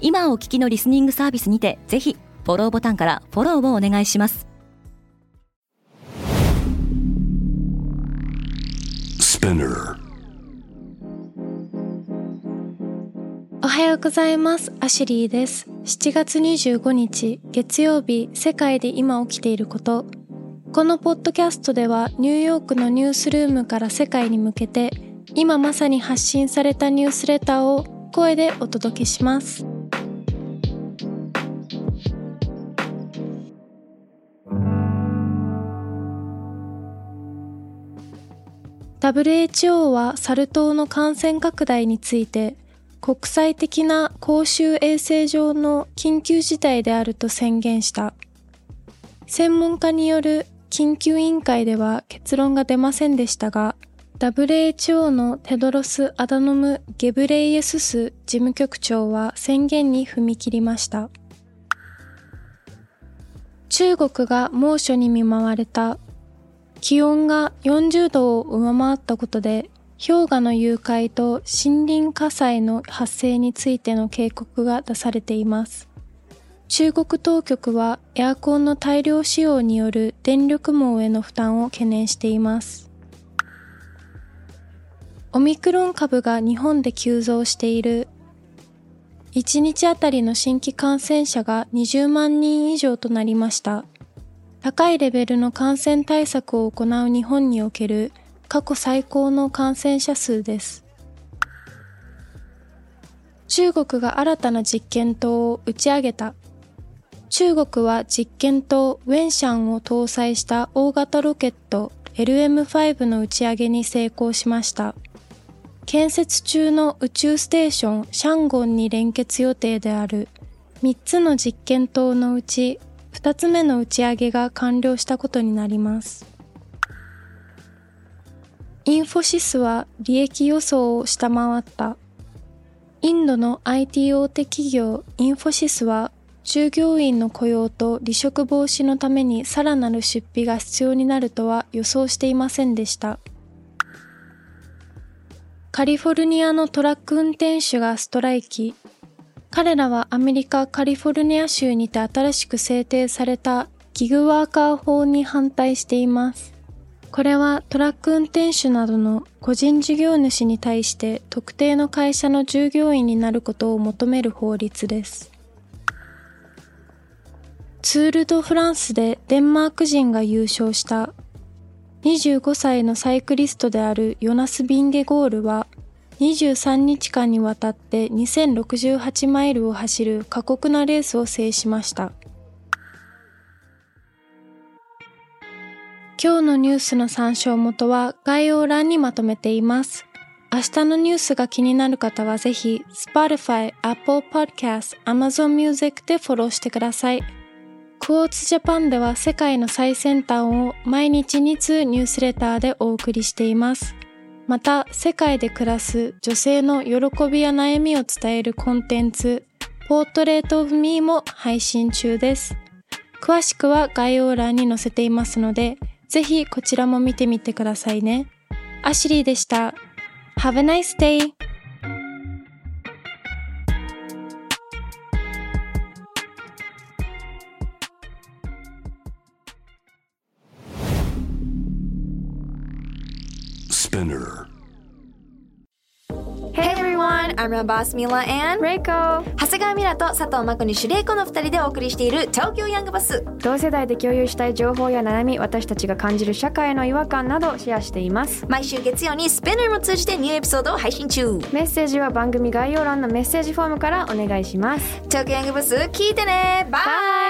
今お聞きのリスニングサービスにてぜひフォローボタンからフォローをお願いします。おはようございます。アシュリーです。7月25日月曜日世界で今起きていること。このポッドキャストではニューヨークのニュースルームから世界に向けて今まさに発信されたニュースレターを声でお届けします WHO はサル痘の感染拡大について国際的な公衆衛生上の緊急事態であると宣言した。専門家による緊急委員会では結論が出ませんでしたが、WHO のテドロス・アダノム・ゲブレイエスス事務局長は宣言に踏み切りました。中国が猛暑に見舞われた気温が40度を上回ったことで、氷河の誘拐と森林火災の発生についての警告が出されています。中国当局はエアコンの大量使用による電力網への負担を懸念しています。オミクロン株が日本で急増している1日あたりの新規感染者が20万人以上となりました。高いレベルの感染対策を行う日本における過去最高の感染者数です。中国が新たな実験棟を打ち上げた。中国は実験棟ウェンシャンを搭載した大型ロケット LM5 の打ち上げに成功しました。建設中の宇宙ステーションシャンゴンに連結予定である3つの実験棟のうち2つ目の打ち上げが完了したことになります。インフォシスは利益予想を下回った。インドの IT 大手企業インフォシスは従業員の雇用と離職防止のためにさらなる出費が必要になるとは予想していませんでした。カリフォルニアのトラック運転手がストライキ。彼らはアメリカ・カリフォルニア州にて新しく制定されたギグワーカー法に反対しています。これはトラック運転手などの個人事業主に対して特定の会社の従業員になることを求める法律です。ツール・ド・フランスでデンマーク人が優勝した25歳のサイクリストであるヨナス・ビンゲゴールは23日間にわたって2068マイルを走る過酷なレースを制しました。今日のニュースの参照元は概要欄にまとめています。明日のニュースが気になる方はぜひ Spotify、Apple Podcast、Amazon Music でフォローしてください。クォーツジャパンでは世界の最先端を毎日2通ニュースレターでお送りしています。また世界で暮らす女性の喜びや悩みを伝えるコンテンツ、ポートレートオフミーも配信中です。詳しくは概要欄に載せていますので、ぜひこちらも見てみてくださいね。アシュリーでした。Have a nice day! Spinner. Hey everyone, I'm your boss Mila and Reiko. 長谷川ミラと佐藤真子にシュレイコの二人でお送りしている東京ヤングバス同世代で共有したい情報や悩み私たちが感じる社会の違和感などシェアしています。毎週月曜にスペナーも通じてニューエピソードを配信中。メッセージは番組概要欄のメッセージフォームからお願いします。東京ヤングバス聞いてね。バイ